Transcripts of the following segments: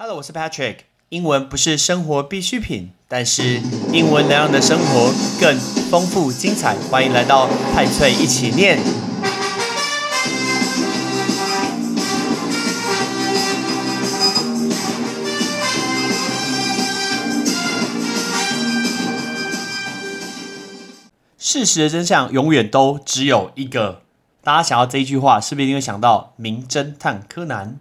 Hello，我是 Patrick。英文不是生活必需品，但是英文能让你的生活更丰富精彩。欢迎来到派翠一起念。事实的真相永远都只有一个。大家想到这一句话，是不是一定会想到名侦探柯南？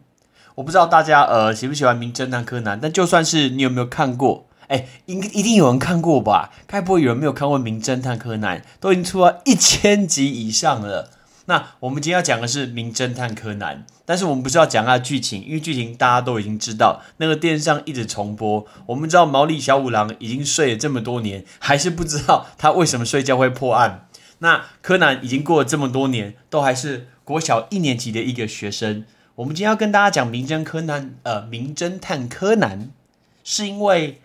我不知道大家呃喜不喜欢《名侦探柯南》，但就算是你有没有看过，哎，应一定有人看过吧？该不会有人没有看过《名侦探柯南》？都已经出了一千集以上了。那我们今天要讲的是《名侦探柯南》，但是我们不是要讲它的剧情，因为剧情大家都已经知道，那个电视上一直重播。我们知道毛利小五郎已经睡了这么多年，还是不知道他为什么睡觉会破案。那柯南已经过了这么多年，都还是国小一年级的一个学生。我们今天要跟大家讲《名侦探柯南》呃，《名侦探柯南》，是因为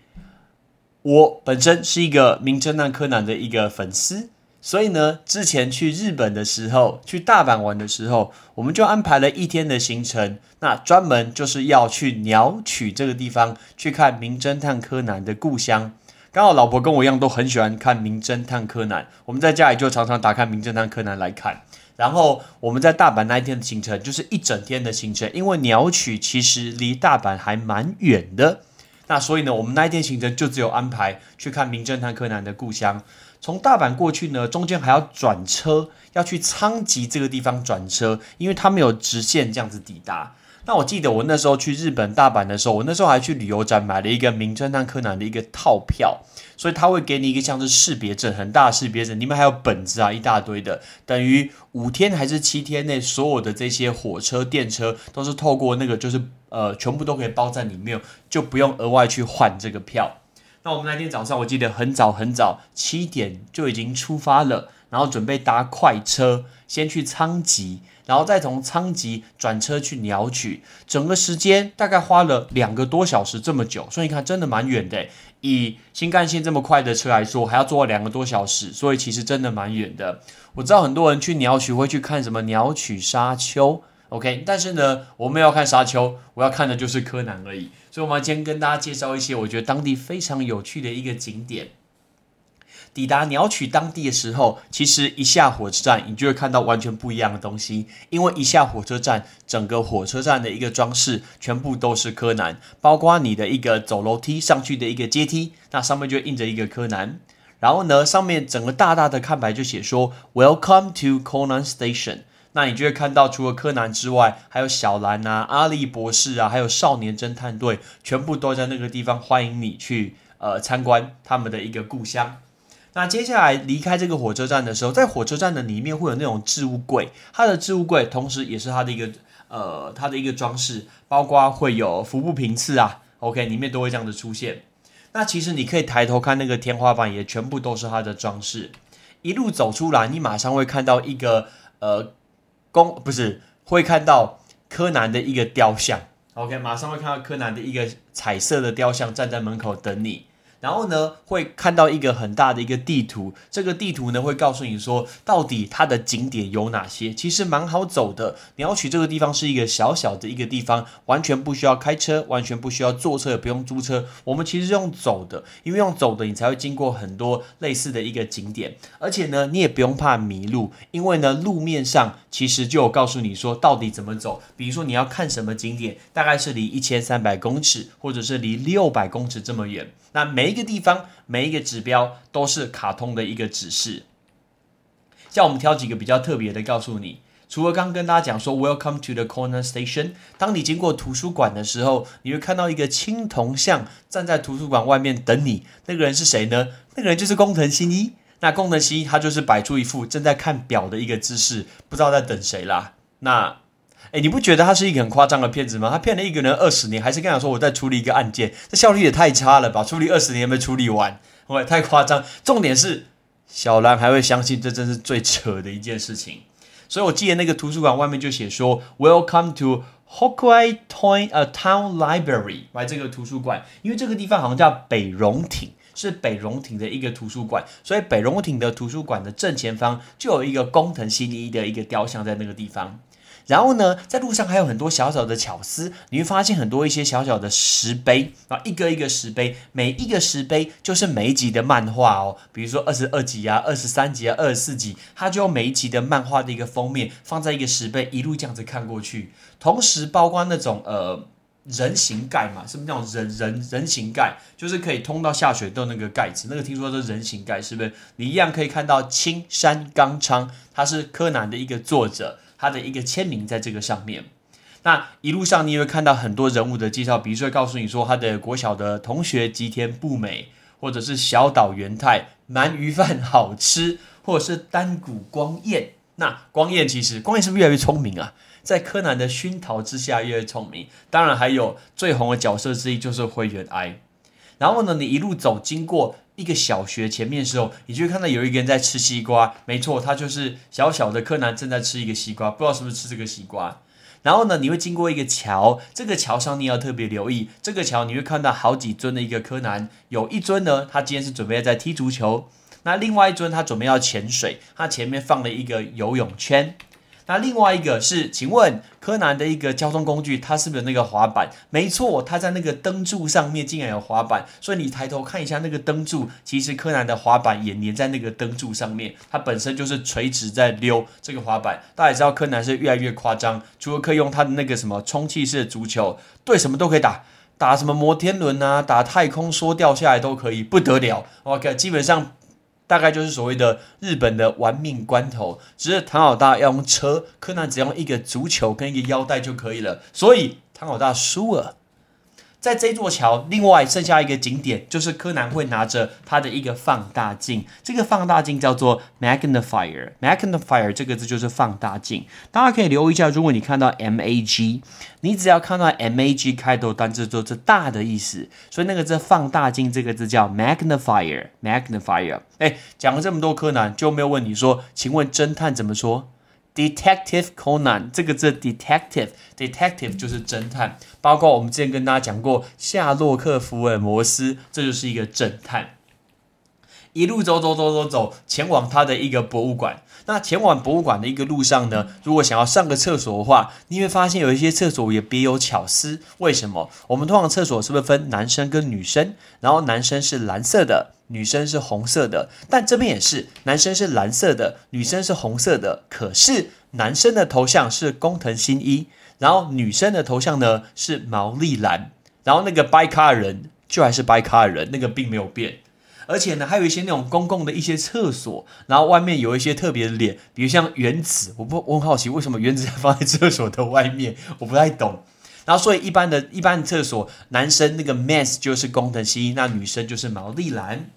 我本身是一个《名侦探柯南》的一个粉丝，所以呢，之前去日本的时候，去大阪玩的时候，我们就安排了一天的行程，那专门就是要去鸟取这个地方去看《名侦探柯南》的故乡。刚好老婆跟我一样都很喜欢看《名侦探柯南》，我们在家里就常常打开《名侦探柯南》来看。然后我们在大阪那一天的行程就是一整天的行程，因为鸟取其实离大阪还蛮远的，那所以呢，我们那一天行程就只有安排去看名侦探柯南的故乡。从大阪过去呢，中间还要转车，要去仓吉这个地方转车，因为它没有直线这样子抵达。那我记得我那时候去日本大阪的时候，我那时候还去旅游展买了一个名侦探柯南的一个套票。所以他会给你一个像是识别证，很大的识别证，里面还有本子啊，一大堆的，等于五天还是七天内，所有的这些火车、电车都是透过那个，就是呃，全部都可以包在里面，就不用额外去换这个票。那我们那天早上，我记得很早很早，七点就已经出发了，然后准备搭快车，先去仓吉，然后再从仓吉转车去鸟取，整个时间大概花了两个多小时这么久，所以你看，真的蛮远的。以新干线这么快的车来说，还要坐两个多小时，所以其实真的蛮远的。我知道很多人去鸟取会去看什么鸟取沙丘，OK，但是呢，我没有看沙丘，我要看的就是柯南而已。所以，我们今天跟大家介绍一些我觉得当地非常有趣的一个景点。抵达鸟取当地的时候，其实一下火车站，你就会看到完全不一样的东西。因为一下火车站，整个火车站的一个装饰全部都是柯南，包括你的一个走楼梯上去的一个阶梯，那上面就印着一个柯南。然后呢，上面整个大大的看牌就写说 “Welcome to Conan Station”。那你就会看到，除了柯南之外，还有小兰啊、阿笠博士啊，还有少年侦探队，全部都在那个地方欢迎你去呃参观他们的一个故乡。那接下来离开这个火车站的时候，在火车站的里面会有那种置物柜，它的置物柜同时也是它的一个呃它的一个装饰，包括会有服部平次啊，OK，里面都会这样的出现。那其实你可以抬头看那个天花板，也全部都是它的装饰。一路走出来，你马上会看到一个呃公不是会看到柯南的一个雕像，OK，马上会看到柯南的一个彩色的雕像站在门口等你。然后呢，会看到一个很大的一个地图，这个地图呢会告诉你说，到底它的景点有哪些。其实蛮好走的。你要去这个地方是一个小小的一个地方，完全不需要开车，完全不需要坐车，也不用租车。我们其实是用走的，因为用走的你才会经过很多类似的一个景点，而且呢，你也不用怕迷路，因为呢，路面上其实就有告诉你说到底怎么走。比如说你要看什么景点，大概是离一千三百公尺，或者是离六百公尺这么远。那每一个地方，每一个指标都是卡通的一个指示。像我们挑几个比较特别的，告诉你。除了刚刚跟大家讲说 “Welcome to the corner station”，当你经过图书馆的时候，你会看到一个青铜像站在图书馆外面等你。那个人是谁呢？那个人就是工藤新一。那工藤新一他就是摆出一副正在看表的一个姿势，不知道在等谁啦。那。哎，你不觉得他是一个很夸张的骗子吗？他骗了一个人二十年，还是跟他说我在处理一个案件，这效率也太差了吧？处理二十年没处理完，喂，太夸张。重点是小兰还会相信，这真是最扯的一件事情。所以我记得那个图书馆外面就写说，Welcome to Hokkaido Town 呃 Town Library，来这个图书馆，因为这个地方好像叫北荣町，是北荣町的一个图书馆，所以北荣町的图书馆的正前方就有一个工藤新一的一个雕像在那个地方。然后呢，在路上还有很多小小的巧思，你会发现很多一些小小的石碑啊，一个一个石碑，每一个石碑就是每一集的漫画哦。比如说二十二集啊、二十三集啊、二十四集，它就每一集的漫画的一个封面放在一个石碑，一路这样子看过去。同时，包括那种呃人形盖嘛，是不是那种人人人形盖，就是可以通到下水道那个盖子，那个听说是人形盖，是不是？你一样可以看到青山刚昌，他是柯南的一个作者。他的一个签名在这个上面，那一路上你也会看到很多人物的介绍，比如说告诉你说他的国小的同学吉田不美，或者是小岛元太鳗鱼饭好吃，或者是丹谷光彦。那光彦其实光彦是不是越来越聪明啊？在柯南的熏陶之下越来越聪明。当然还有最红的角色之一就是灰原哀。然后呢，你一路走经过。一个小学前面的时候，你就会看到有一个人在吃西瓜。没错，他就是小小的柯南正在吃一个西瓜，不知道是不是吃这个西瓜。然后呢，你会经过一个桥，这个桥上你要特别留意，这个桥你会看到好几尊的一个柯南，有一尊呢，他今天是准备在踢足球；那另外一尊他准备要潜水，他前面放了一个游泳圈。那另外一个是，请问柯南的一个交通工具，它是不是那个滑板？没错，它在那个灯柱上面竟然有滑板，所以你抬头看一下那个灯柱，其实柯南的滑板也粘在那个灯柱上面，它本身就是垂直在溜这个滑板。大家也知道柯南是越来越夸张，除了可以用他的那个什么充气式的足球，对什么都可以打，打什么摩天轮啊，打太空梭掉下来都可以，不得了。OK，基本上。大概就是所谓的日本的玩命关头，只是唐老大要用车，柯南只用一个足球跟一个腰带就可以了，所以唐老大输了。在这座桥，另外剩下一个景点，就是柯南会拿着他的一个放大镜。这个放大镜叫做 magnifier。magnifier 这个字就是放大镜。大家可以留意一下，如果你看到 mag，你只要看到 mag 开头单字，就是大的意思。所以那个字放大镜这个字叫 magnifier。magnifier。哎，讲了这么多柯南，就没有问你说，请问侦探怎么说？Detective Conan 这个字，detective，detective 就是侦探，包括我们之前跟大家讲过夏洛克福尔摩斯，这就是一个侦探。一路走走走走走，前往他的一个博物馆。那前往博物馆的一个路上呢，如果想要上个厕所的话，你会发现有一些厕所也别有巧思。为什么？我们通常厕所是不是分男生跟女生？然后男生是蓝色的，女生是红色的。但这边也是，男生是蓝色的，女生是红色的。可是男生的头像是工藤新一，然后女生的头像呢是毛利兰，然后那个掰卡人就还是掰卡人，那个并没有变。而且呢，还有一些那种公共的一些厕所，然后外面有一些特别的脸，比如像原子，我不我很好奇为什么原子要放在厕所的外面，我不太懂。然后所以一般的一般的厕所，男生那个 mans 就是工藤新一，那女生就是毛利兰。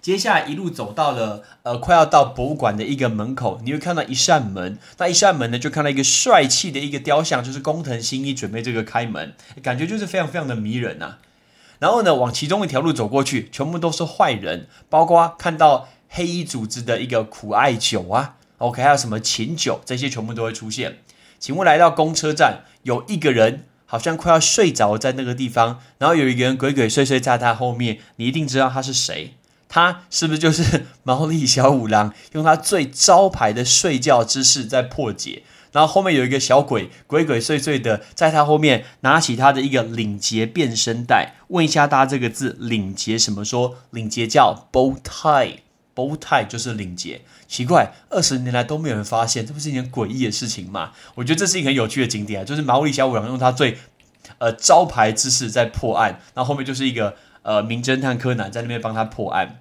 接下来一路走到了呃快要到博物馆的一个门口，你会看到一扇门，那一扇门呢就看到一个帅气的一个雕像，就是工藤新一准备这个开门，感觉就是非常非常的迷人呐。然后呢，往其中一条路走过去，全部都是坏人，包括看到黑衣组织的一个苦艾酒啊，OK，还有什么琴酒，这些全部都会出现。请问来到公车站，有一个人好像快要睡着在那个地方，然后有一个人鬼鬼祟祟在他后面，你一定知道他是谁？他是不是就是 毛利小五郎？用他最招牌的睡觉姿势在破解。然后后面有一个小鬼，鬼鬼祟祟的，在他后面拿起他的一个领结变身带，问一下大家这个字领结什么？说领结叫 bow tie，bow tie 就是领结。奇怪，二十年来都没有人发现，这不是一件诡异的事情吗？我觉得这是一个很有趣的景点啊，就是毛利小五郎用他最呃招牌姿势在破案，然后后面就是一个呃名侦探柯南在那边帮他破案。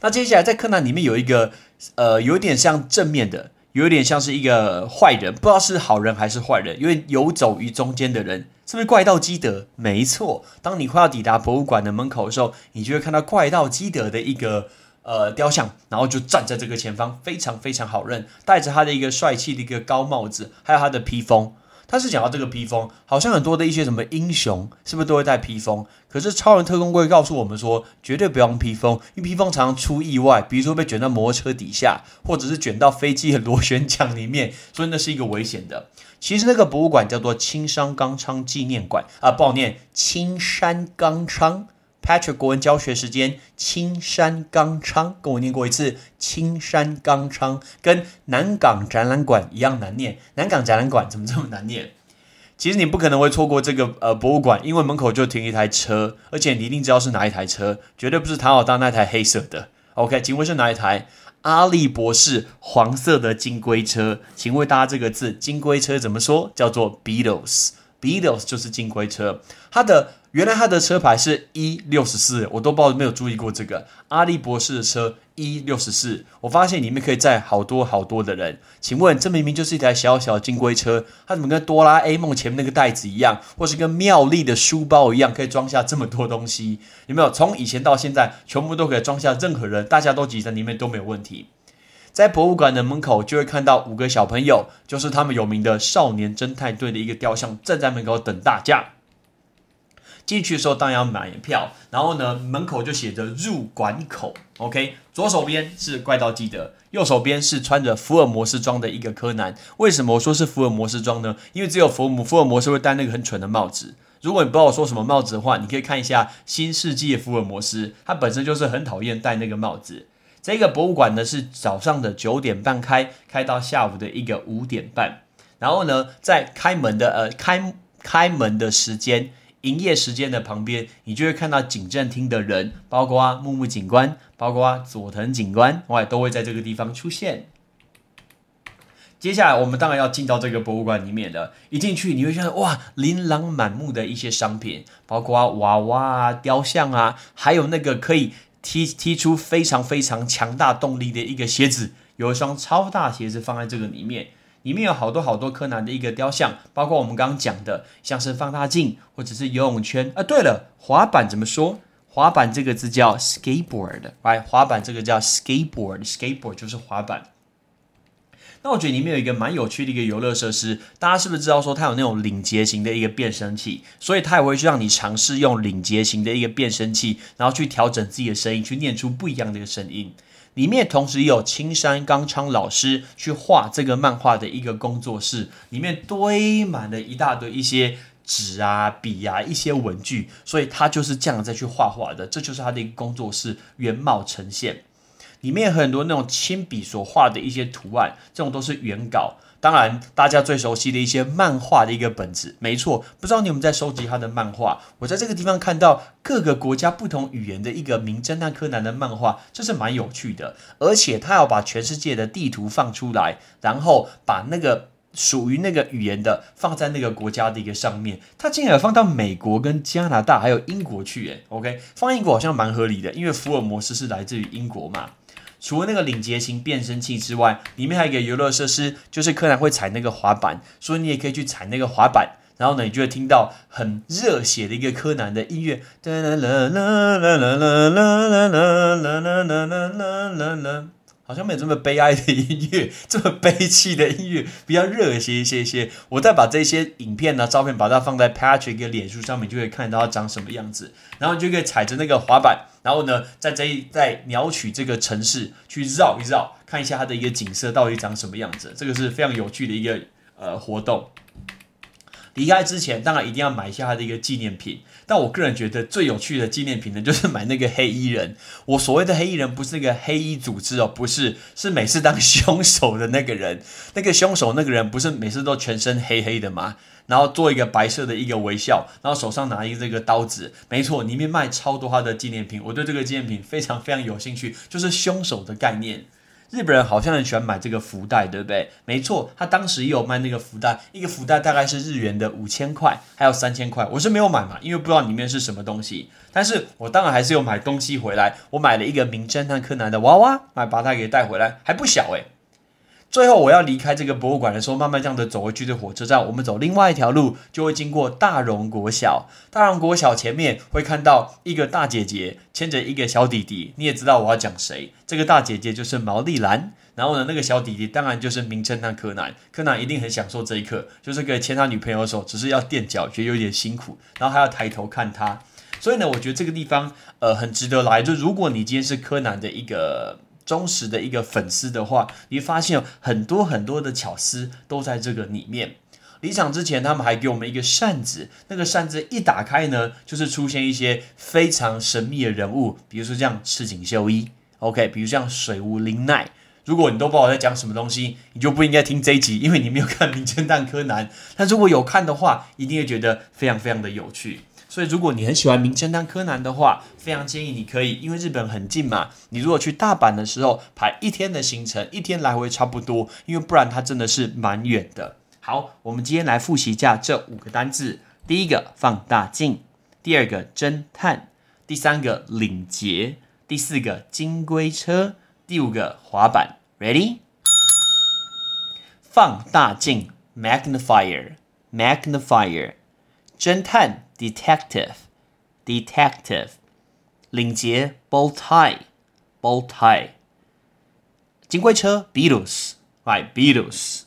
那接下来在柯南里面有一个呃有点像正面的。有点像是一个坏人，不知道是好人还是坏人，因为游走于中间的人是不是怪盗基德？没错，当你快要抵达博物馆的门口的时候，你就会看到怪盗基德的一个呃雕像，然后就站在这个前方，非常非常好认，戴着他的一个帅气的一个高帽子，还有他的披风。他是讲到这个披风，好像很多的一些什么英雄是不是都会带披风？可是超人特工会告诉我们说，绝对不用披风，因为披风常常出意外，比如说被卷到摩托车底下，或者是卷到飞机的螺旋桨里面，所以那是一个危险的。其实那个博物馆叫做青山钢昌纪念馆啊，不好念，青山钢昌 Patrick 国文教学时间，青山刚昌，跟我念过一次，青山刚昌跟南港展览馆一样难念。南港展览馆怎么这么难念？其实你不可能会错过这个呃博物馆，因为门口就停一台车，而且你一定知道是哪一台车，绝对不是唐老大那台黑色的。OK，请问是哪一台？阿笠博士黄色的金龟车，请问大家这个字金龟车怎么说？叫做 Beatles Beatles 就是金龟车，它的。原来它的车牌是一六十四，我都不知道没有注意过这个阿笠博士的车一六十四。我发现里面可以载好多好多的人，请问这明明就是一台小小金龟车，它怎么跟哆啦 A 梦前面那个袋子一样，或是跟妙丽的书包一样，可以装下这么多东西？有没有？从以前到现在，全部都可以装下任何人，大家都挤在里面都没有问题。在博物馆的门口就会看到五个小朋友，就是他们有名的少年侦探队的一个雕像，站在门口等大家。进去的时候当然要买票，然后呢，门口就写着入馆口。OK，左手边是怪盗基德，右手边是穿着福尔摩斯装的一个柯南。为什么我说是福尔摩斯装呢？因为只有福姆福尔摩斯会戴那个很蠢的帽子。如果你不知道我说什么帽子的话，你可以看一下《新世纪福尔摩斯》，他本身就是很讨厌戴那个帽子。这个博物馆呢是早上的九点半开，开到下午的一个五点半。然后呢，在开门的呃开开门的时间。营业时间的旁边，你就会看到警政厅的人，包括木木警官，包括佐藤警官，外都会在这个地方出现。接下来，我们当然要进到这个博物馆里面了。一进去，你会看到哇，琳琅满目的一些商品，包括娃娃啊、雕像啊，还有那个可以踢踢出非常非常强大动力的一个鞋子，有一双超大鞋子放在这个里面。里面有好多好多柯南的一个雕像，包括我们刚刚讲的，像是放大镜或者是游泳圈啊。对了，滑板怎么说？滑板这个字叫 skateboard，来滑板这个叫 skateboard，skateboard 就是滑板。那我觉得里面有一个蛮有趣的一个游乐设施，大家是不是知道说它有那种领结型的一个变声器？所以它也会去让你尝试用领结型的一个变声器，然后去调整自己的声音，去念出不一样的一个声音。里面同时有青山刚昌老师去画这个漫画的一个工作室，里面堆满了一大堆一些纸啊、笔啊、一些文具，所以他就是这样再去画画的，这就是他的一个工作室原貌呈现。里面有很多那种亲笔所画的一些图案，这种都是原稿。当然，大家最熟悉的一些漫画的一个本子，没错。不知道你有没有在收集他的漫画？我在这个地方看到各个国家不同语言的一个名侦探柯南的漫画，这是蛮有趣的。而且他要把全世界的地图放出来，然后把那个属于那个语言的放在那个国家的一个上面。他竟然放到美国、跟加拿大还有英国去，诶 o k 放英国好像蛮合理的，因为福尔摩斯是来自于英国嘛。除了那个领结型变声器之外，里面还有一个游乐设施，就是柯南会踩那个滑板，所以你也可以去踩那个滑板。然后呢，你就会听到很热血的一个柯南的音乐。好像没有这么悲哀的音乐，这么悲戚的音乐，比较热血一些一些。我再把这些影片呢、照片，把它放在 Patrick 的脸书上面，就可以看到它长什么样子。然后你就可以踩着那个滑板，然后呢，在这一在鸟取这个城市去绕一绕，看一下它的一个景色到底长什么样子。这个是非常有趣的一个呃活动。离开之前，当然一定要买一下它的一个纪念品。但我个人觉得最有趣的纪念品呢，就是买那个黑衣人。我所谓的黑衣人，不是那个黑衣组织哦，不是，是每次当凶手的那个人。那个凶手那个人，不是每次都全身黑黑的吗？然后做一个白色的一个微笑，然后手上拿一个这个刀子。没错，里面卖超多他的纪念品。我对这个纪念品非常非常有兴趣，就是凶手的概念。日本人好像很喜欢买这个福袋，对不对？没错，他当时也有卖那个福袋，一个福袋大概是日元的五千块，还有三千块。我是没有买嘛，因为不知道里面是什么东西。但是我当然还是有买东西回来。我买了一个名侦探柯南的娃娃，买把它给带回来，还不小诶。最后我要离开这个博物馆的时候，慢慢这样子走回去的火车站，我们走另外一条路，就会经过大荣国小。大荣国小前面会看到一个大姐姐牵着一个小弟弟，你也知道我要讲谁？这个大姐姐就是毛利兰，然后呢，那个小弟弟当然就是名侦探柯南。柯南一定很享受这一刻，就是可以牵他女朋友的手，只是要垫脚，觉得有点辛苦，然后还要抬头看他。所以呢，我觉得这个地方呃很值得来。就如果你今天是柯南的一个。忠实的一个粉丝的话，你会发现很多很多的巧思都在这个里面。离场之前，他们还给我们一个扇子，那个扇子一打开呢，就是出现一些非常神秘的人物，比如说像赤井秀一，OK，比如像水无林奈。如果你都不知道我在讲什么东西，你就不应该听这一集，因为你没有看《名侦探柯南》。但如果有看的话，一定会觉得非常非常的有趣。所以，如果你很喜欢《名侦探柯南》的话，非常建议你可以，因为日本很近嘛。你如果去大阪的时候排一天的行程，一天来回差不多，因为不然它真的是蛮远的。好，我们今天来复习一下这五个单字：第一个放大镜，第二个侦探，第三个领结，第四个金龟车，第五个滑板。Ready？放大镜 （magnifier），magnifier。侦探 （detective），detective。领结 （bow tie），bow tie。金龟车 （Beatles），right？Beatles。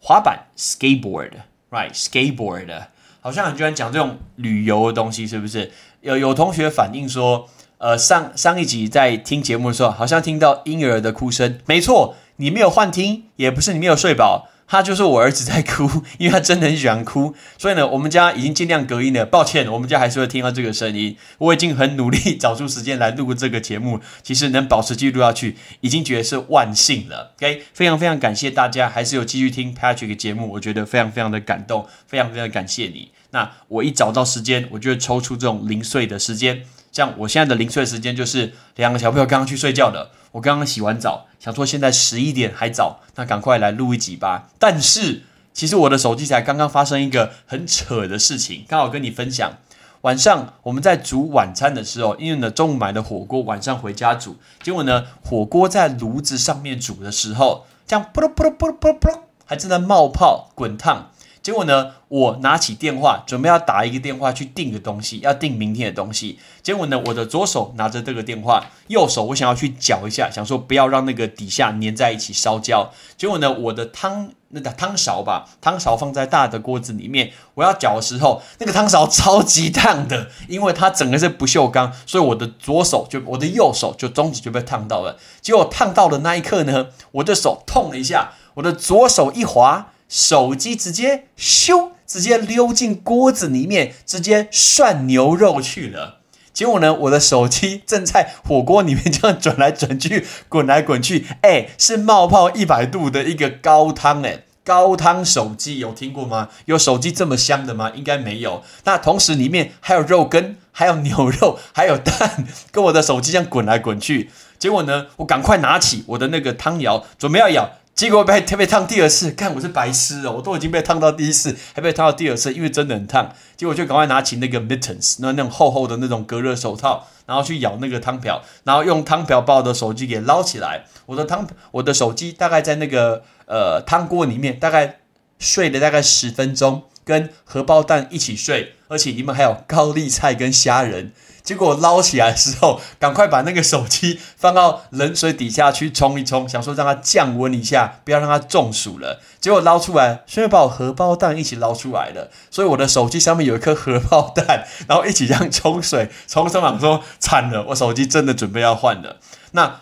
滑板 （skateboard），right？Skateboard。好像很喜欢讲这种旅游的东西，是不是？有有同学反映说，呃，上上一集在听节目的时候，好像听到婴儿的哭声。没错，你没有幻听，也不是你没有睡饱。他就是我儿子在哭，因为他真的很喜欢哭，所以呢，我们家已经尽量隔音了。抱歉，我们家还是会听到这个声音。我已经很努力找出时间来录这个节目，其实能保持记录下去，已经觉得是万幸了。OK，非常非常感谢大家，还是有继续听 Patrick 的节目，我觉得非常非常的感动，非常非常感谢你。那我一找到时间，我就会抽出这种零碎的时间。像我现在的零碎时间，就是两个小朋友刚刚去睡觉了。我刚刚洗完澡，想说现在十一点还早，那赶快来录一集吧。但是其实我的手机才刚刚发生一个很扯的事情，刚好跟你分享。晚上我们在煮晚餐的时候，因为呢中午买的火锅，晚上回家煮，结果呢火锅在炉子上面煮的时候，这样噗噜噗噜噗噜噗噜噗噜，还正在冒泡滚烫。结果呢，我拿起电话，准备要打一个电话去订个东西，要订明天的东西。结果呢，我的左手拿着这个电话，右手我想要去搅一下，想说不要让那个底下粘在一起烧焦。结果呢，我的汤那个汤勺吧，汤勺放在大的锅子里面，我要搅的时候，那个汤勺超级烫的，因为它整个是不锈钢，所以我的左手就我的右手就中指就被烫到了。结果烫到的那一刻呢，我的手痛了一下，我的左手一滑。手机直接咻，直接溜进锅子里面，直接涮牛肉去了。结果呢，我的手机正在火锅里面这样转来转去，滚来滚去。哎，是冒泡一百度的一个高汤，哎，高汤手机有听过吗？有手机这么香的吗？应该没有。那同时里面还有肉羹，还有牛肉，还有蛋，跟我的手机这样滚来滚去。结果呢，我赶快拿起我的那个汤舀，准备要舀。结果被特别烫第二次，看我是白痴哦，我都已经被烫到第一次，还被烫到第二次，因为真的很烫。结果就赶快拿起那个 mittens，那那种厚厚的那种隔热手套，然后去舀那个汤瓢，然后用汤瓢把我的手机给捞起来。我的汤，我的手机大概在那个呃汤锅里面，大概睡了大概十分钟，跟荷包蛋一起睡，而且里面还有高丽菜跟虾仁。结果捞起来的时候，赶快把那个手机放到冷水底下去冲一冲，想说让它降温一下，不要让它中暑了。结果捞出来，顺便把我荷包蛋一起捞出来了。所以我的手机上面有一颗荷包蛋，然后一起这样冲水，冲上网说惨了，我手机真的准备要换了。那。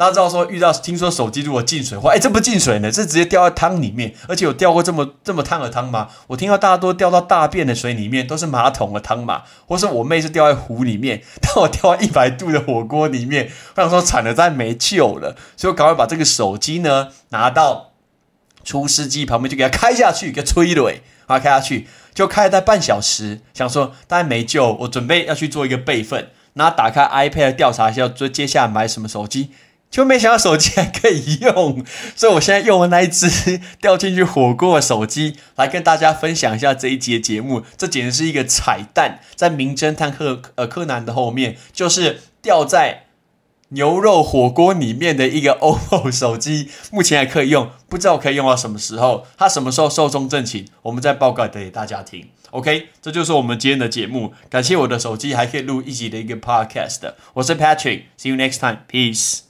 大家知道说遇到听说手机如果进水话，哎，这不进水呢，这直接掉在汤里面，而且有掉过这么这么烫的汤吗？我听到大家都掉到大便的水里面，都是马桶的汤嘛，或是我妹是掉在湖里面，但我掉在一百度的火锅里面，我想说惨了，再没救了，所以我赶快把这个手机呢拿到除湿机旁边，就给它开下去，给吹蕊，把它开下去，就开了大半小时，想说大概没救，我准备要去做一个备份，然后打开 iPad 调查一下，说接下来买什么手机。就没想到手机还可以用，所以我现在用了那一只 掉进去火锅的手机来跟大家分享一下这一节节目。这简直是一个彩蛋，在《名侦探柯呃柯南》的后面，就是掉在牛肉火锅里面的一个 OPPO 手机，目前还可以用，不知道可以用到什么时候。它什么时候寿终正寝，我们再报告给大家听。OK，这就是我们今天的节目。感谢我的手机还可以录一集的一个 Podcast。我是 Patrick，See you next time，Peace。